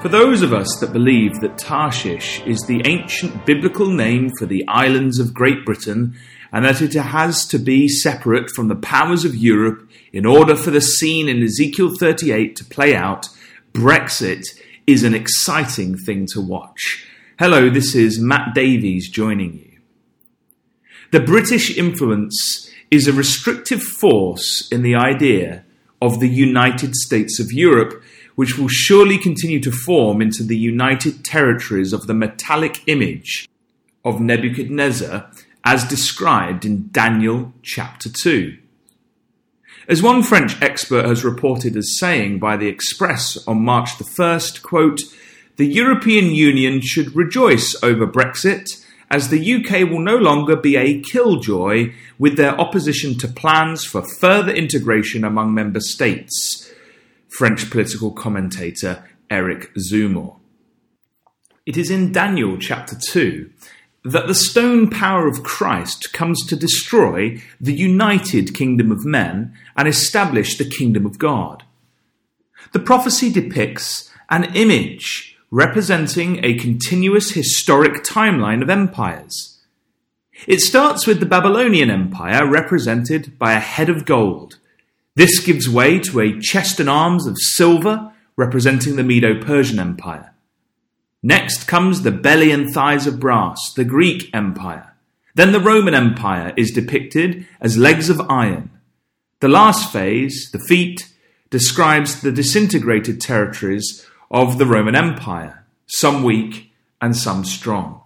For those of us that believe that Tarshish is the ancient biblical name for the islands of Great Britain and that it has to be separate from the powers of Europe in order for the scene in Ezekiel 38 to play out, Brexit is an exciting thing to watch. Hello, this is Matt Davies joining you. The British influence is a restrictive force in the idea of the United States of Europe which will surely continue to form into the united territories of the metallic image of Nebuchadnezzar as described in Daniel chapter 2. As one French expert has reported as saying by the Express on March the 1st, quote, the European Union should rejoice over Brexit as the UK will no longer be a killjoy with their opposition to plans for further integration among member states. French political commentator Eric Zemmour. It is in Daniel chapter 2 that the stone power of Christ comes to destroy the united kingdom of men and establish the kingdom of God. The prophecy depicts an image representing a continuous historic timeline of empires. It starts with the Babylonian Empire represented by a head of gold this gives way to a chest and arms of silver representing the Medo Persian Empire. Next comes the belly and thighs of brass, the Greek Empire. Then the Roman Empire is depicted as legs of iron. The last phase, the feet, describes the disintegrated territories of the Roman Empire, some weak and some strong.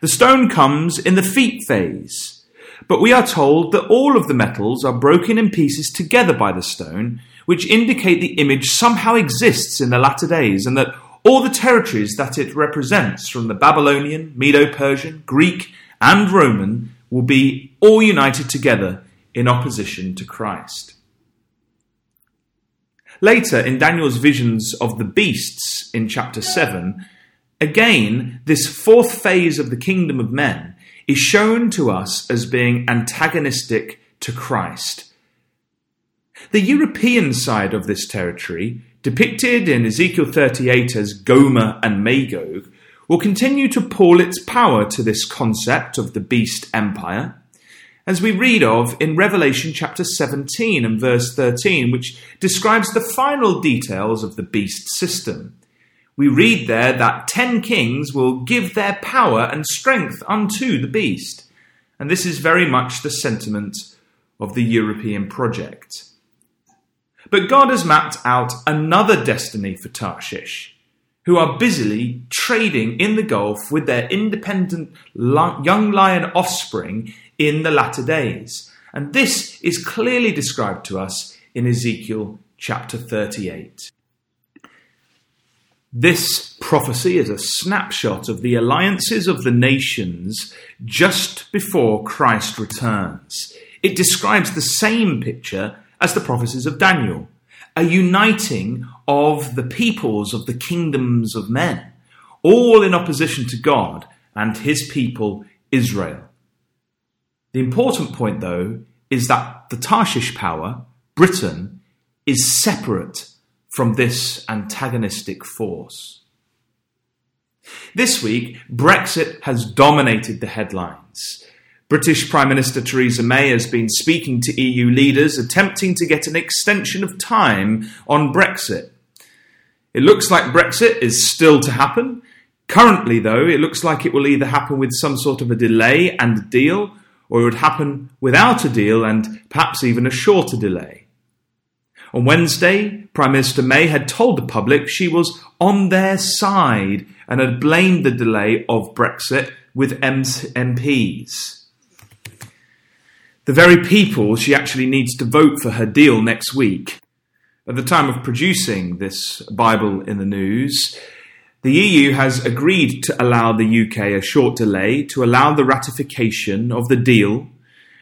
The stone comes in the feet phase, but we are told that all of the metals are broken in pieces together by the stone, which indicate the image somehow exists in the latter days, and that all the territories that it represents from the Babylonian, Medo Persian, Greek, and Roman will be all united together in opposition to Christ. Later, in Daniel's visions of the beasts in chapter 7, again, this fourth phase of the kingdom of men is shown to us as being antagonistic to Christ. The European side of this territory, depicted in Ezekiel 38 as Gomer and Magog, will continue to pull its power to this concept of the beast empire, as we read of in Revelation chapter 17 and verse 13, which describes the final details of the beast system we read there that ten kings will give their power and strength unto the beast. And this is very much the sentiment of the European project. But God has mapped out another destiny for Tarshish, who are busily trading in the Gulf with their independent young lion offspring in the latter days. And this is clearly described to us in Ezekiel chapter 38. This prophecy is a snapshot of the alliances of the nations just before Christ returns. It describes the same picture as the prophecies of Daniel, a uniting of the peoples of the kingdoms of men, all in opposition to God and his people Israel. The important point, though, is that the Tarshish power, Britain, is separate from this antagonistic force. This week, Brexit has dominated the headlines. British Prime Minister Theresa May has been speaking to EU leaders, attempting to get an extension of time on Brexit. It looks like Brexit is still to happen. Currently, though, it looks like it will either happen with some sort of a delay and a deal, or it would happen without a deal and perhaps even a shorter delay. On Wednesday, Prime Minister May had told the public she was on their side and had blamed the delay of Brexit with MPs. The very people she actually needs to vote for her deal next week. At the time of producing this Bible in the news, the EU has agreed to allow the UK a short delay to allow the ratification of the deal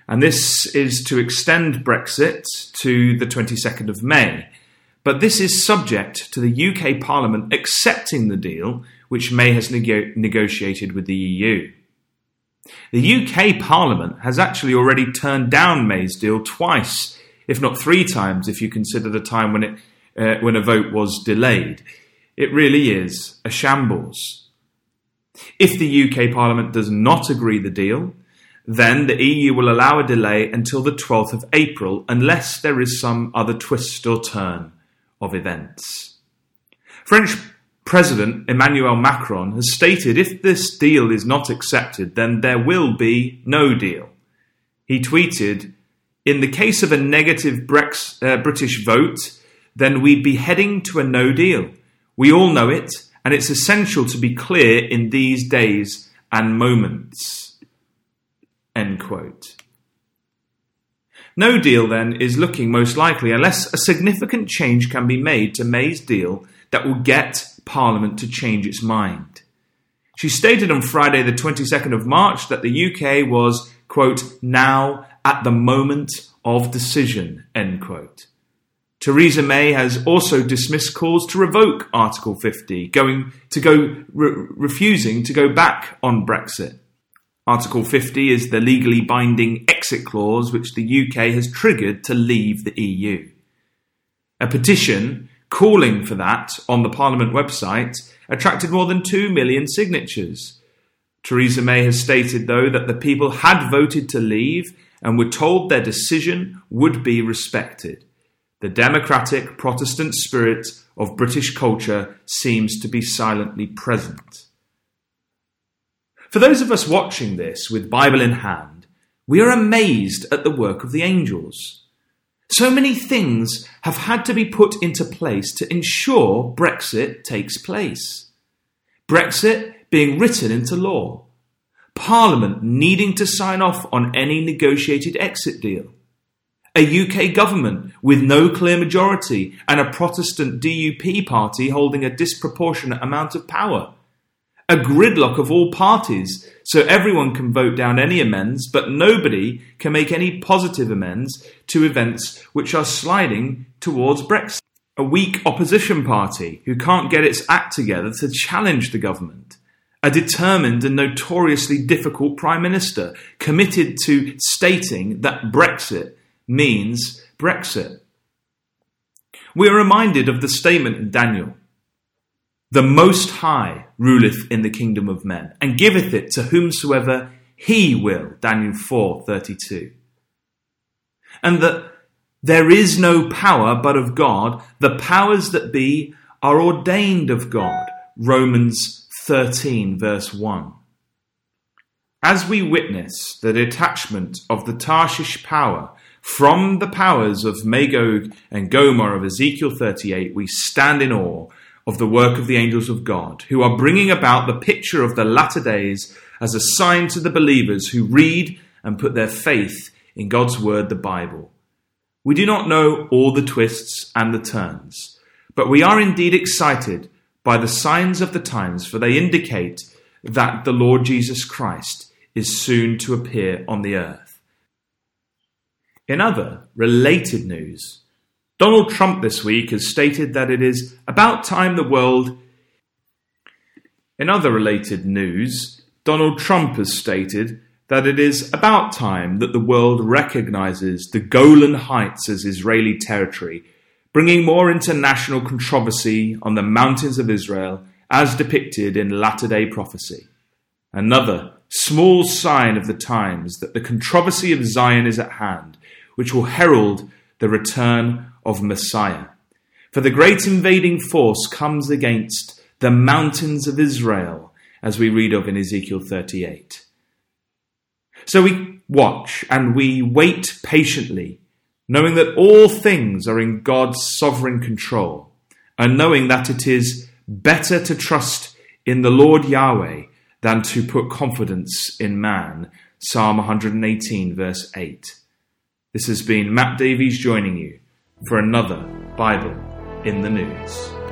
and this is to extend Brexit to the 22nd of May. But this is subject to the UK Parliament accepting the deal which May has nego- negotiated with the EU. The UK Parliament has actually already turned down May's deal twice, if not three times, if you consider the time when, it, uh, when a vote was delayed. It really is a shambles. If the UK Parliament does not agree the deal, then the EU will allow a delay until the 12th of April unless there is some other twist or turn of events. French President Emmanuel Macron has stated if this deal is not accepted, then there will be no deal. He tweeted, In the case of a negative Brex- uh, British vote, then we'd be heading to a no deal. We all know it, and it's essential to be clear in these days and moments. End quote. No deal, then, is looking most likely unless a significant change can be made to May's deal that will get Parliament to change its mind. She stated on Friday, the 22nd of March, that the UK was, quote, now at the moment of decision, end quote. Theresa May has also dismissed calls to revoke Article 50, going to go re- refusing to go back on Brexit. Article 50 is the legally binding exit clause which the UK has triggered to leave the EU. A petition calling for that on the Parliament website attracted more than 2 million signatures. Theresa May has stated, though, that the people had voted to leave and were told their decision would be respected. The democratic Protestant spirit of British culture seems to be silently present. For those of us watching this with Bible in hand, we are amazed at the work of the angels. So many things have had to be put into place to ensure Brexit takes place. Brexit being written into law. Parliament needing to sign off on any negotiated exit deal. A UK government with no clear majority and a Protestant DUP party holding a disproportionate amount of power a gridlock of all parties, so everyone can vote down any amends, but nobody can make any positive amends to events which are sliding towards Brexit. A weak opposition party who can't get its act together to challenge the government. A determined and notoriously difficult Prime Minister committed to stating that Brexit means Brexit. We are reminded of the statement Daniel the Most High ruleth in the kingdom of men, and giveth it to whomsoever he will. Daniel 4:32. And that there is no power but of God, the powers that be are ordained of God. Romans 13 verse 1. As we witness the detachment of the Tarshish power from the powers of Magog and Gomer of Ezekiel 38, we stand in awe of the work of the angels of God, who are bringing about the picture of the latter days as a sign to the believers who read and put their faith in God's word, the Bible. We do not know all the twists and the turns, but we are indeed excited by the signs of the times, for they indicate that the Lord Jesus Christ is soon to appear on the earth. In other related news, Donald Trump this week has stated that it is about time the world. In other related news, Donald Trump has stated that it is about time that the world recognizes the Golan Heights as Israeli territory, bringing more international controversy on the mountains of Israel as depicted in latter day prophecy. Another small sign of the times that the controversy of Zion is at hand, which will herald the return of Messiah. For the great invading force comes against the mountains of Israel, as we read of in Ezekiel 38. So we watch and we wait patiently, knowing that all things are in God's sovereign control, and knowing that it is better to trust in the Lord Yahweh than to put confidence in man. Psalm 118, verse 8. This has been Matt Davies joining you for another Bible in the News.